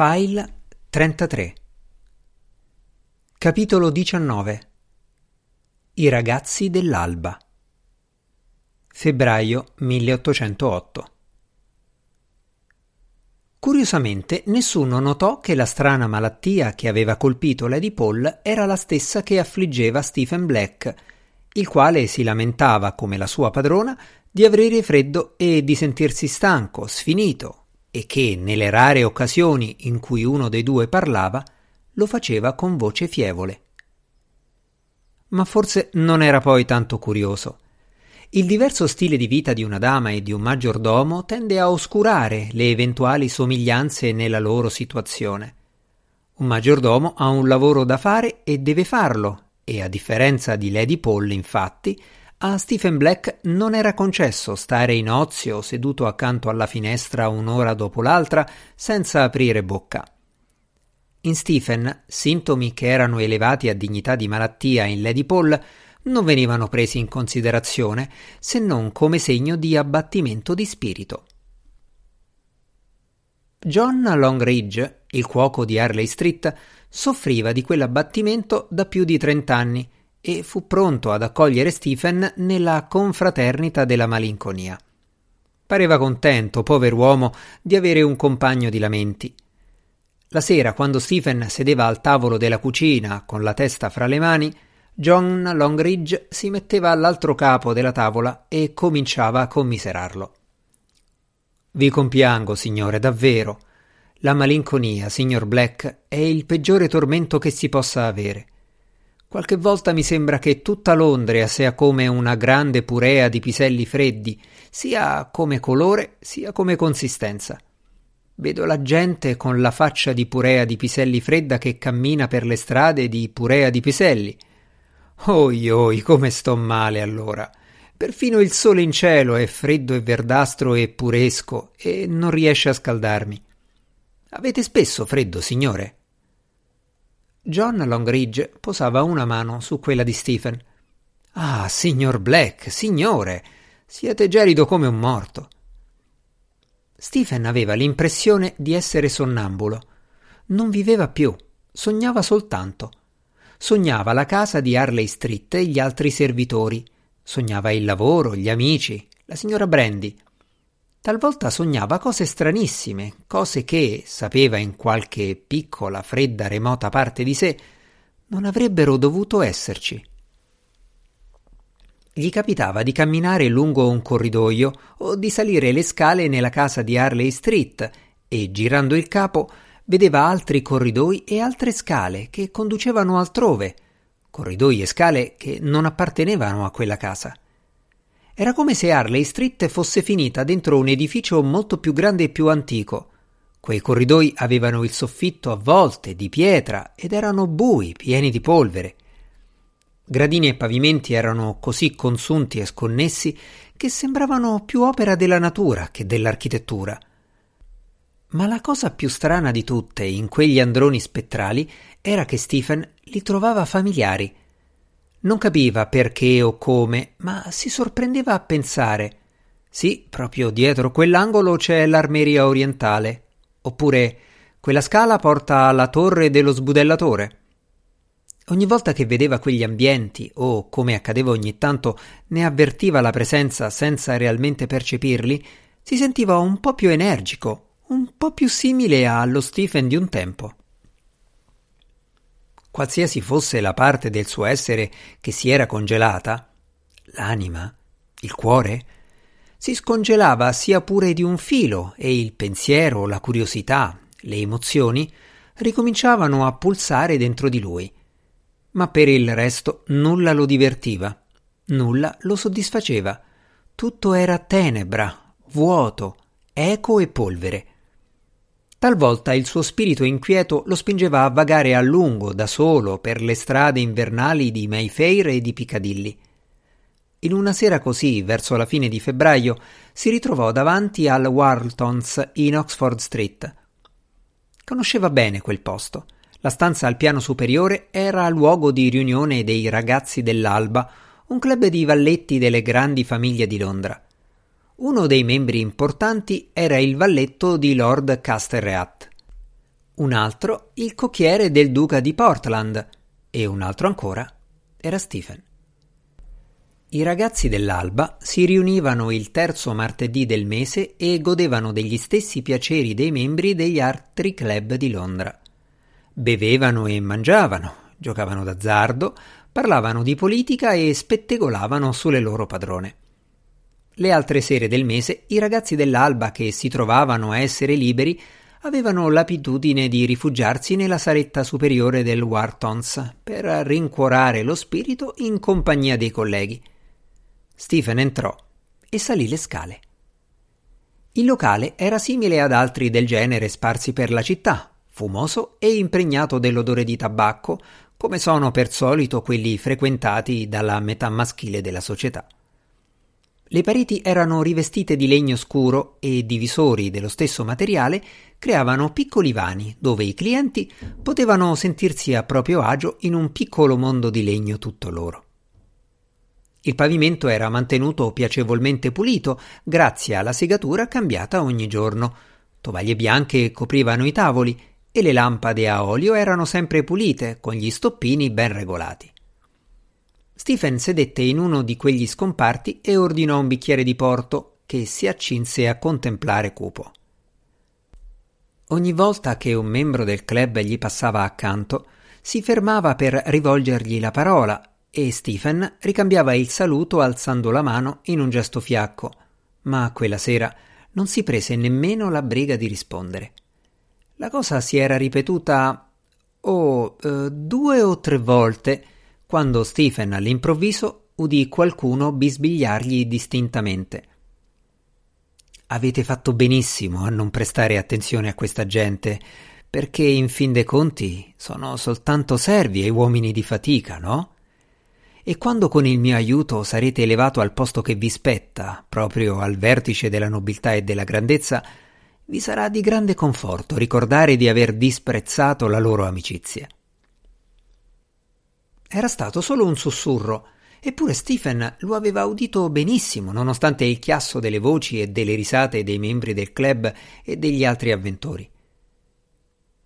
File 33 Capitolo 19 I ragazzi dell'alba. Febbraio 1808 Curiosamente nessuno notò che la strana malattia che aveva colpito Lady Paul era la stessa che affliggeva Stephen Black, il quale si lamentava, come la sua padrona, di avere freddo e di sentirsi stanco, sfinito, e che, nelle rare occasioni in cui uno dei due parlava, lo faceva con voce fievole. Ma forse non era poi tanto curioso. Il diverso stile di vita di una dama e di un maggiordomo tende a oscurare le eventuali somiglianze nella loro situazione. Un maggiordomo ha un lavoro da fare e deve farlo, e a differenza di Lady Paul, infatti, a Stephen Black non era concesso stare in ozio seduto accanto alla finestra un'ora dopo l'altra senza aprire bocca. In Stephen, sintomi che erano elevati a dignità di malattia in Lady Paul non venivano presi in considerazione se non come segno di abbattimento di spirito. John Longridge, il cuoco di Harley Street, soffriva di quell'abbattimento da più di trent'anni e fu pronto ad accogliere Stephen nella confraternita della malinconia. Pareva contento, pover'uomo, di avere un compagno di lamenti. La sera, quando Stephen sedeva al tavolo della cucina con la testa fra le mani, John Longridge si metteva all'altro capo della tavola e cominciava a commiserarlo. Vi compiango, signore, davvero. La malinconia, signor Black, è il peggiore tormento che si possa avere. Qualche volta mi sembra che tutta Londra sia come una grande purea di piselli freddi, sia come colore sia come consistenza. Vedo la gente con la faccia di purea di piselli fredda che cammina per le strade di purea di piselli. Oi oi, come sto male allora. Perfino il sole in cielo è freddo e verdastro e puresco e non riesce a scaldarmi. Avete spesso freddo, signore? John Longridge posava una mano su quella di Stephen. Ah, signor Black, signore, siete gelido come un morto. Stephen aveva l'impressione di essere sonnambulo. Non viveva più, sognava soltanto. Sognava la casa di Harley Street e gli altri servitori. Sognava il lavoro, gli amici, la signora Brandy. Talvolta sognava cose stranissime, cose che, sapeva in qualche piccola, fredda, remota parte di sé, non avrebbero dovuto esserci. Gli capitava di camminare lungo un corridoio o di salire le scale nella casa di Harley Street e, girando il capo, vedeva altri corridoi e altre scale che conducevano altrove, corridoi e scale che non appartenevano a quella casa. Era come se Harley Street fosse finita dentro un edificio molto più grande e più antico. Quei corridoi avevano il soffitto a volte di pietra ed erano bui, pieni di polvere. Gradini e pavimenti erano così consunti e sconnessi che sembravano più opera della natura che dell'architettura. Ma la cosa più strana di tutte in quegli androni spettrali era che Stephen li trovava familiari non capiva perché o come, ma si sorprendeva a pensare. Sì, proprio dietro quell'angolo c'è l'armeria orientale. Oppure quella scala porta alla torre dello sbudellatore. Ogni volta che vedeva quegli ambienti, o come accadeva ogni tanto, ne avvertiva la presenza senza realmente percepirli, si sentiva un po' più energico, un po' più simile allo Stephen di un tempo qualsiasi fosse la parte del suo essere che si era congelata, l'anima, il cuore, si scongelava sia pure di un filo e il pensiero, la curiosità, le emozioni ricominciavano a pulsare dentro di lui. Ma per il resto nulla lo divertiva, nulla lo soddisfaceva. Tutto era tenebra, vuoto, eco e polvere. Talvolta il suo spirito inquieto lo spingeva a vagare a lungo, da solo, per le strade invernali di Mayfair e di Piccadilly. In una sera così, verso la fine di febbraio, si ritrovò davanti al Wartons in Oxford Street. Conosceva bene quel posto. La stanza al piano superiore era luogo di riunione dei ragazzi dell'Alba, un club di valletti delle grandi famiglie di Londra. Uno dei membri importanti era il valletto di Lord Casterreat. un altro il cocchiere del duca di Portland e un altro ancora era Stephen. I ragazzi dell'alba si riunivano il terzo martedì del mese e godevano degli stessi piaceri dei membri degli altri club di Londra. Bevevano e mangiavano, giocavano d'azzardo, parlavano di politica e spettegolavano sulle loro padrone. Le altre sere del mese i ragazzi dell'alba che si trovavano a essere liberi avevano l'abitudine di rifugiarsi nella saletta superiore del Whartons per rincuorare lo spirito in compagnia dei colleghi. Stephen entrò e salì le scale. Il locale era simile ad altri del genere sparsi per la città, fumoso e impregnato dell'odore di tabacco, come sono per solito quelli frequentati dalla metà maschile della società. Le pareti erano rivestite di legno scuro e divisori dello stesso materiale creavano piccoli vani dove i clienti potevano sentirsi a proprio agio in un piccolo mondo di legno tutto loro. Il pavimento era mantenuto piacevolmente pulito grazie alla segatura cambiata ogni giorno. Tovaglie bianche coprivano i tavoli e le lampade a olio erano sempre pulite, con gli stoppini ben regolati. Stephen sedette in uno di quegli scomparti e ordinò un bicchiere di porto che si accinse a contemplare cupo. Ogni volta che un membro del club gli passava accanto, si fermava per rivolgergli la parola e Stephen ricambiava il saluto alzando la mano in un gesto fiacco, ma quella sera non si prese nemmeno la briga di rispondere. La cosa si era ripetuta oh, eh, due o tre volte quando Stephen all'improvviso udì qualcuno bisbigliargli distintamente. Avete fatto benissimo a non prestare attenzione a questa gente, perché in fin dei conti sono soltanto servi e uomini di fatica, no? e quando con il mio aiuto sarete elevato al posto che vi spetta, proprio al vertice della nobiltà e della grandezza, vi sarà di grande conforto ricordare di aver disprezzato la loro amicizia. Era stato solo un sussurro, eppure Stephen lo aveva udito benissimo, nonostante il chiasso delle voci e delle risate dei membri del club e degli altri avventori.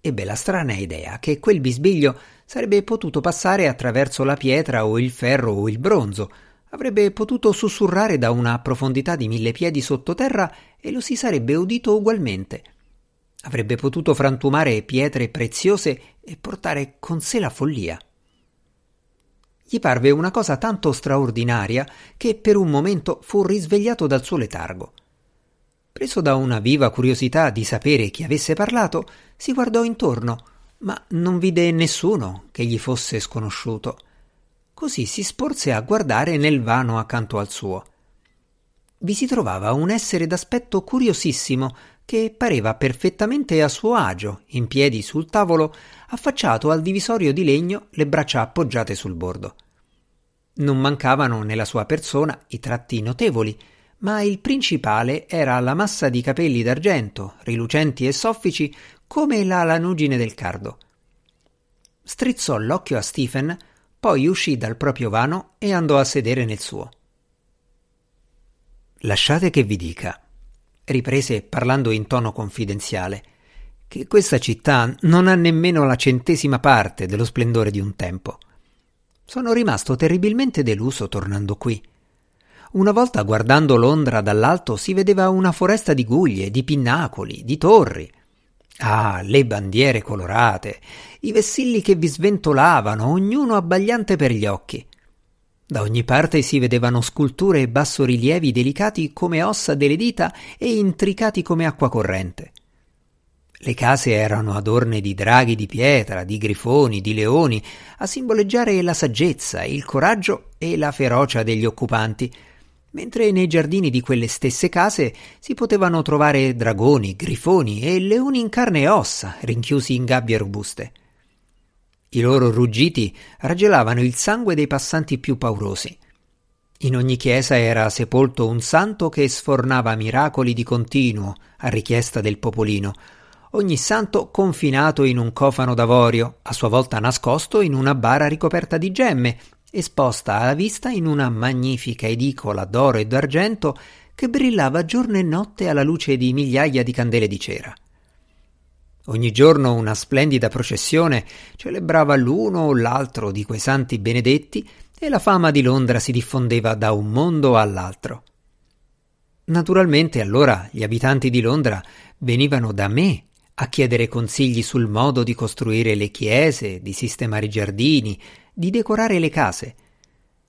Ebbe la strana idea che quel bisbiglio sarebbe potuto passare attraverso la pietra o il ferro o il bronzo, avrebbe potuto sussurrare da una profondità di mille piedi sottoterra e lo si sarebbe udito ugualmente. Avrebbe potuto frantumare pietre preziose e portare con sé la follia. Gli parve una cosa tanto straordinaria che per un momento fu risvegliato dal suo letargo. Preso da una viva curiosità di sapere chi avesse parlato, si guardò intorno ma non vide nessuno che gli fosse sconosciuto. Così si sporse a guardare nel vano accanto al suo. Vi si trovava un essere d'aspetto curiosissimo che pareva perfettamente a suo agio, in piedi sul tavolo, affacciato al divisorio di legno, le braccia appoggiate sul bordo. Non mancavano nella sua persona i tratti notevoli, ma il principale era la massa di capelli d'argento, rilucenti e soffici come la lanugine del cardo. Strizzò l'occhio a Stephen, poi uscì dal proprio vano e andò a sedere nel suo. Lasciate che vi dica, riprese parlando in tono confidenziale, che questa città non ha nemmeno la centesima parte dello splendore di un tempo. Sono rimasto terribilmente deluso tornando qui. Una volta guardando Londra dall'alto si vedeva una foresta di guglie, di pinnacoli, di torri, Ah, le bandiere colorate, i vessilli che vi sventolavano, ognuno abbagliante per gli occhi. Da ogni parte si vedevano sculture e bassorilievi delicati come ossa delle dita e intricati come acqua corrente. Le case erano adorne di draghi di pietra, di grifoni, di leoni, a simboleggiare la saggezza, il coraggio e la ferocia degli occupanti, mentre nei giardini di quelle stesse case si potevano trovare dragoni, grifoni e leoni in carne e ossa, rinchiusi in gabbie robuste. I loro ruggiti raggelavano il sangue dei passanti più paurosi. In ogni chiesa era sepolto un santo che sfornava miracoli di continuo a richiesta del popolino, ogni santo confinato in un cofano d'avorio, a sua volta nascosto in una bara ricoperta di gemme, esposta alla vista in una magnifica edicola d'oro e d'argento che brillava giorno e notte alla luce di migliaia di candele di cera. Ogni giorno una splendida processione celebrava l'uno o l'altro di quei santi benedetti e la fama di Londra si diffondeva da un mondo all'altro. Naturalmente allora gli abitanti di Londra venivano da me a chiedere consigli sul modo di costruire le chiese, di sistemare i giardini, di decorare le case.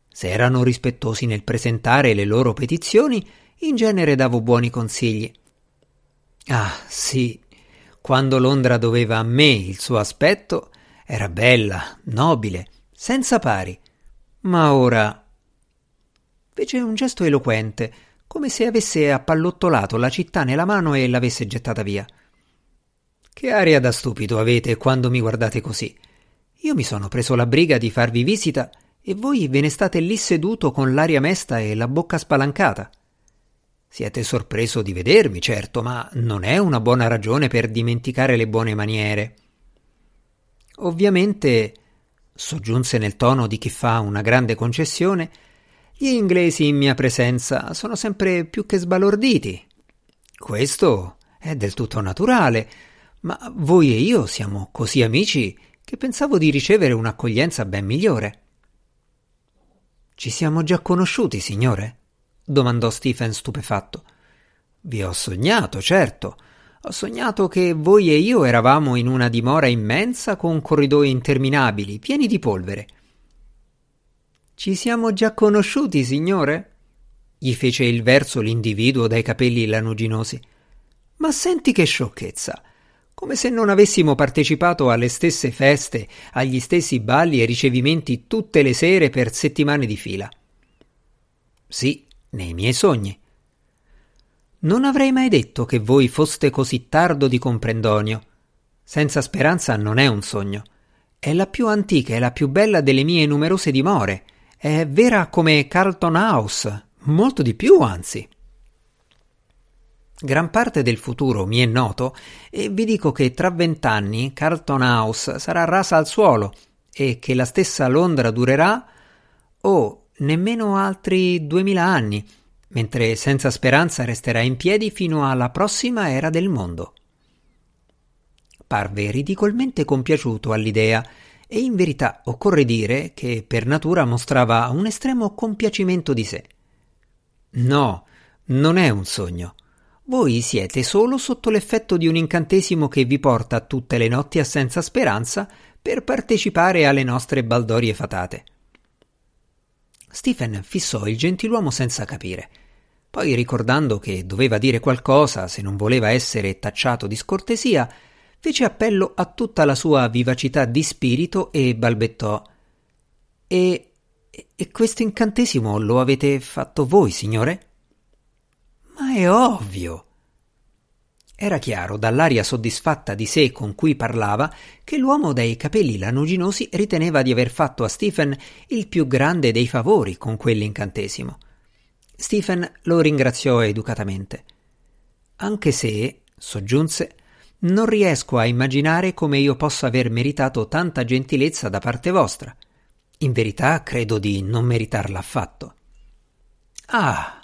Se erano rispettosi nel presentare le loro petizioni, in genere davo buoni consigli. Ah, sì, quando Londra doveva a me il suo aspetto, era bella, nobile, senza pari. Ma ora. Fece un gesto eloquente, come se avesse appallottolato la città nella mano e l'avesse gettata via. Che aria da stupido avete quando mi guardate così. Io mi sono preso la briga di farvi visita e voi ve ne state lì seduto con l'aria mesta e la bocca spalancata. Siete sorpreso di vedermi, certo, ma non è una buona ragione per dimenticare le buone maniere. Ovviamente, soggiunse nel tono di chi fa una grande concessione, gli inglesi in mia presenza sono sempre più che sbalorditi. Questo è del tutto naturale, ma voi e io siamo così amici che pensavo di ricevere un'accoglienza ben migliore. Ci siamo già conosciuti, signore? Domandò Stephen stupefatto. Vi ho sognato, certo. Ho sognato che voi e io eravamo in una dimora immensa con corridoi interminabili, pieni di polvere. Ci siamo già conosciuti, signore? gli fece il verso l'individuo dai capelli lanuginosi. Ma senti che sciocchezza! Come se non avessimo partecipato alle stesse feste, agli stessi balli e ricevimenti tutte le sere per settimane di fila. Sì, nei miei sogni. Non avrei mai detto che voi foste così tardo di comprendonio. Senza speranza non è un sogno. È la più antica e la più bella delle mie numerose dimore. È vera come Carlton House, molto di più, anzi. Gran parte del futuro mi è noto e vi dico che tra vent'anni Carlton House sarà rasa al suolo e che la stessa Londra durerà, oh, nemmeno altri duemila anni, mentre senza speranza resterà in piedi fino alla prossima era del mondo. Parve ridicolmente compiaciuto all'idea e in verità occorre dire che per natura mostrava un estremo compiacimento di sé. No, non è un sogno. Voi siete solo sotto l'effetto di un incantesimo che vi porta tutte le notti a senza speranza per partecipare alle nostre baldorie fatate. Stephen fissò il gentiluomo senza capire. Poi, ricordando che doveva dire qualcosa se non voleva essere tacciato di scortesia, fece appello a tutta la sua vivacità di spirito e balbettò E, e questo incantesimo lo avete fatto voi, signore? Ma è ovvio, era chiaro, dall'aria soddisfatta di sé con cui parlava, che l'uomo dai capelli lanuginosi riteneva di aver fatto a Stephen il più grande dei favori con quell'incantesimo. Stephen lo ringraziò educatamente. Anche se, soggiunse, non riesco a immaginare come io possa aver meritato tanta gentilezza da parte vostra. In verità credo di non meritarla affatto. Ah!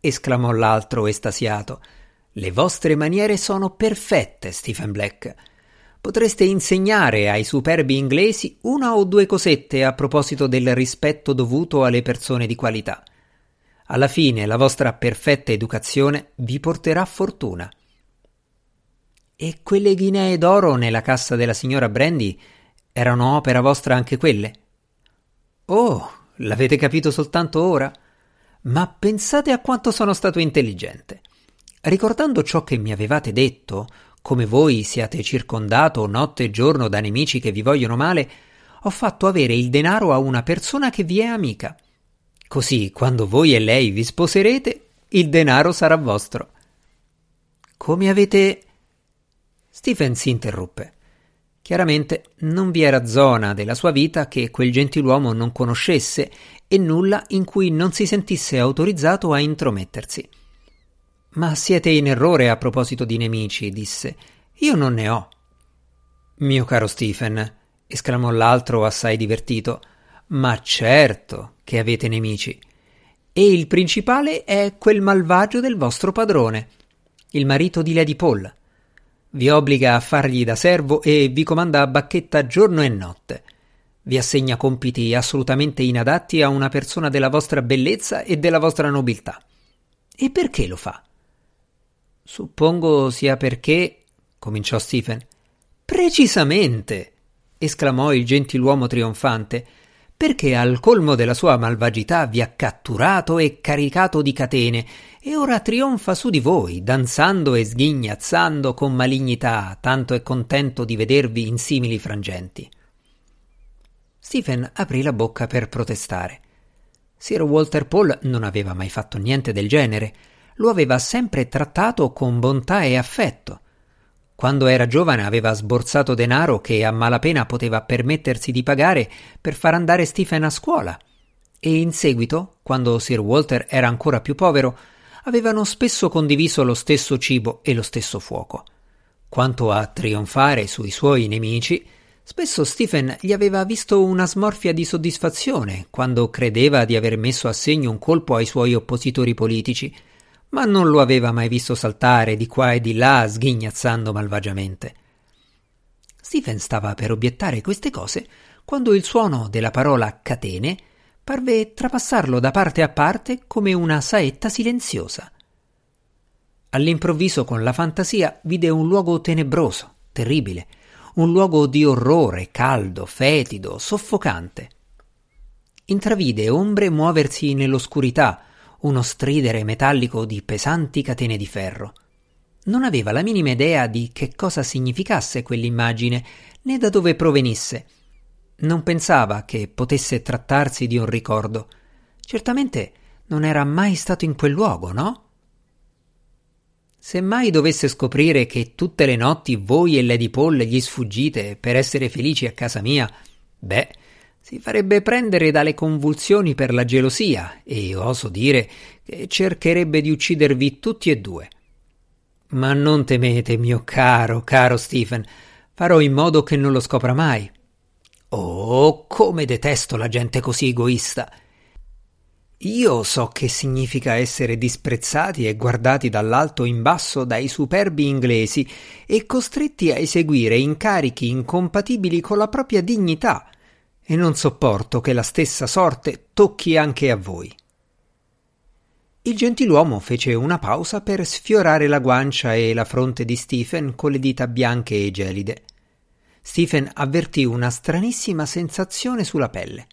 esclamò l'altro estasiato. Le vostre maniere sono perfette, Stephen Black. Potreste insegnare ai superbi inglesi una o due cosette a proposito del rispetto dovuto alle persone di qualità. Alla fine la vostra perfetta educazione vi porterà fortuna. E quelle ghinee d'oro nella cassa della signora Brandy erano opera vostra anche quelle? Oh, l'avete capito soltanto ora? Ma pensate a quanto sono stato intelligente. Ricordando ciò che mi avevate detto, come voi siate circondato notte e giorno da nemici che vi vogliono male, ho fatto avere il denaro a una persona che vi è amica. Così, quando voi e lei vi sposerete, il denaro sarà vostro. Come avete. Stephen si interruppe. Chiaramente non vi era zona della sua vita che quel gentiluomo non conoscesse e nulla in cui non si sentisse autorizzato a intromettersi. Ma siete in errore a proposito di nemici, disse. Io non ne ho. Mio caro Stephen, esclamò l'altro assai divertito, ma certo che avete nemici. E il principale è quel malvagio del vostro padrone, il marito di Lady Paul. vi obbliga a fargli da servo e vi comanda a bacchetta giorno e notte. Vi assegna compiti assolutamente inadatti a una persona della vostra bellezza e della vostra nobiltà. E perché lo fa? Suppongo sia perché. cominciò Stephen. Precisamente! esclamò il gentiluomo trionfante perché al colmo della sua malvagità vi ha catturato e caricato di catene e ora trionfa su di voi, danzando e sghignazzando con malignità, tanto è contento di vedervi in simili frangenti. Stephen aprì la bocca per protestare. Sir Walter Paul non aveva mai fatto niente del genere, lo aveva sempre trattato con bontà e affetto. Quando era giovane aveva sborsato denaro che a malapena poteva permettersi di pagare per far andare Stephen a scuola. E in seguito, quando Sir Walter era ancora più povero, avevano spesso condiviso lo stesso cibo e lo stesso fuoco. Quanto a trionfare sui suoi nemici, spesso Stephen gli aveva visto una smorfia di soddisfazione quando credeva di aver messo a segno un colpo ai suoi oppositori politici ma non lo aveva mai visto saltare di qua e di là sghignazzando malvagiamente. Stephen stava per obiettare queste cose quando il suono della parola catene parve trapassarlo da parte a parte come una saetta silenziosa. All'improvviso con la fantasia vide un luogo tenebroso, terribile, un luogo di orrore, caldo, fetido, soffocante. Intravide ombre muoversi nell'oscurità, uno stridere metallico di pesanti catene di ferro. Non aveva la minima idea di che cosa significasse quell'immagine, né da dove provenisse. Non pensava che potesse trattarsi di un ricordo. Certamente non era mai stato in quel luogo, no? Se mai dovesse scoprire che tutte le notti voi e Lady Paul gli sfuggite per essere felici a casa mia, beh, si farebbe prendere dalle convulsioni per la gelosia e oso dire che cercherebbe di uccidervi tutti e due. Ma non temete, mio caro, caro Stephen, farò in modo che non lo scopra mai. Oh, come detesto la gente così egoista. Io so che significa essere disprezzati e guardati dall'alto in basso dai superbi inglesi e costretti a eseguire incarichi incompatibili con la propria dignità e non sopporto che la stessa sorte tocchi anche a voi. Il gentiluomo fece una pausa per sfiorare la guancia e la fronte di Stephen con le dita bianche e gelide. Stephen avvertì una stranissima sensazione sulla pelle.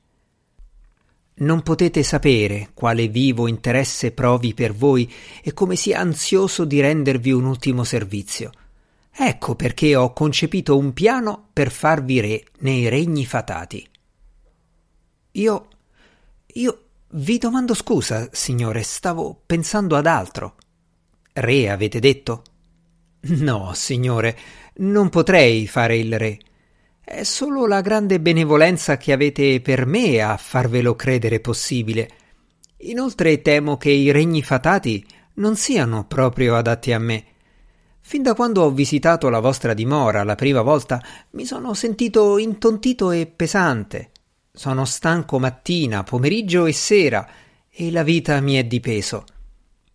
Non potete sapere quale vivo interesse provi per voi e come sia ansioso di rendervi un ultimo servizio. Ecco perché ho concepito un piano per farvi re nei regni fatati. Io. io. vi domando scusa, signore, stavo pensando ad altro. Re, avete detto? No, signore, non potrei fare il re. È solo la grande benevolenza che avete per me a farvelo credere possibile. Inoltre temo che i regni fatati non siano proprio adatti a me. Fin da quando ho visitato la vostra dimora la prima volta mi sono sentito intontito e pesante. Sono stanco mattina, pomeriggio e sera e la vita mi è di peso.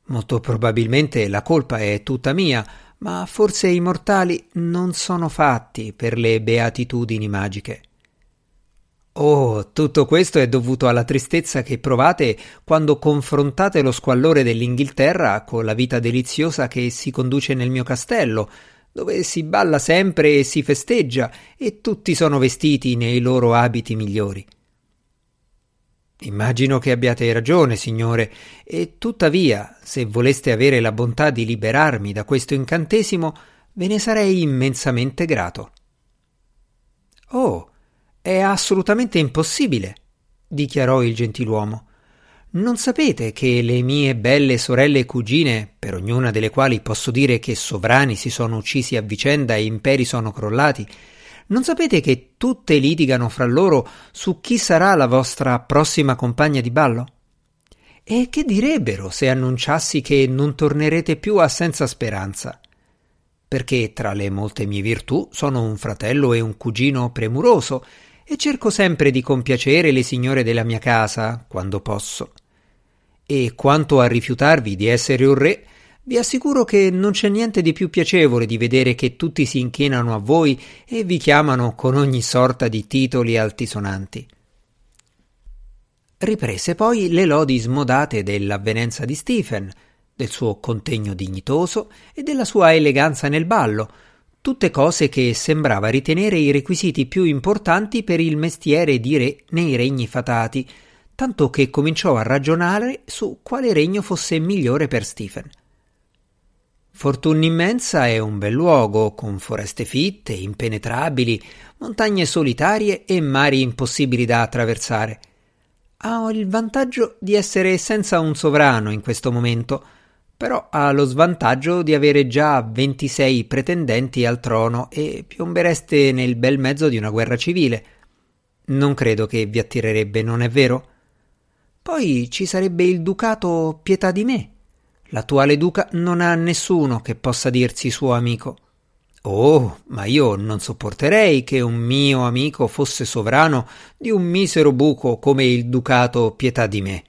Molto probabilmente la colpa è tutta mia, ma forse i mortali non sono fatti per le beatitudini magiche. Oh, tutto questo è dovuto alla tristezza che provate quando confrontate lo squallore dell'Inghilterra con la vita deliziosa che si conduce nel mio castello, dove si balla sempre e si festeggia e tutti sono vestiti nei loro abiti migliori. Immagino che abbiate ragione, signore, e tuttavia, se voleste avere la bontà di liberarmi da questo incantesimo, ve ne sarei immensamente grato. Oh, è assolutamente impossibile, dichiarò il gentiluomo. Non sapete che le mie belle sorelle e cugine, per ognuna delle quali posso dire che sovrani si sono uccisi a vicenda e imperi sono crollati, non sapete che tutte litigano fra loro su chi sarà la vostra prossima compagna di ballo? E che direbbero se annunciassi che non tornerete più a senza speranza? Perché tra le molte mie virtù sono un fratello e un cugino premuroso e cerco sempre di compiacere le signore della mia casa quando posso. E quanto a rifiutarvi di essere un re, Vi assicuro che non c'è niente di più piacevole di vedere che tutti si inchinano a voi e vi chiamano con ogni sorta di titoli altisonanti. Riprese poi le lodi smodate dell'avvenenza di Stephen, del suo contegno dignitoso e della sua eleganza nel ballo, tutte cose che sembrava ritenere i requisiti più importanti per il mestiere di re nei regni fatati, tanto che cominciò a ragionare su quale regno fosse migliore per Stephen. Fortuna immensa è un bel luogo, con foreste fitte, impenetrabili, montagne solitarie e mari impossibili da attraversare. Ha il vantaggio di essere senza un sovrano in questo momento, però ha lo svantaggio di avere già 26 pretendenti al trono e piombereste nel bel mezzo di una guerra civile. Non credo che vi attirerebbe, non è vero? Poi ci sarebbe il ducato pietà di me L'attuale duca non ha nessuno che possa dirsi suo amico. Oh, ma io non sopporterei che un mio amico fosse sovrano di un misero buco come il ducato pietà di me.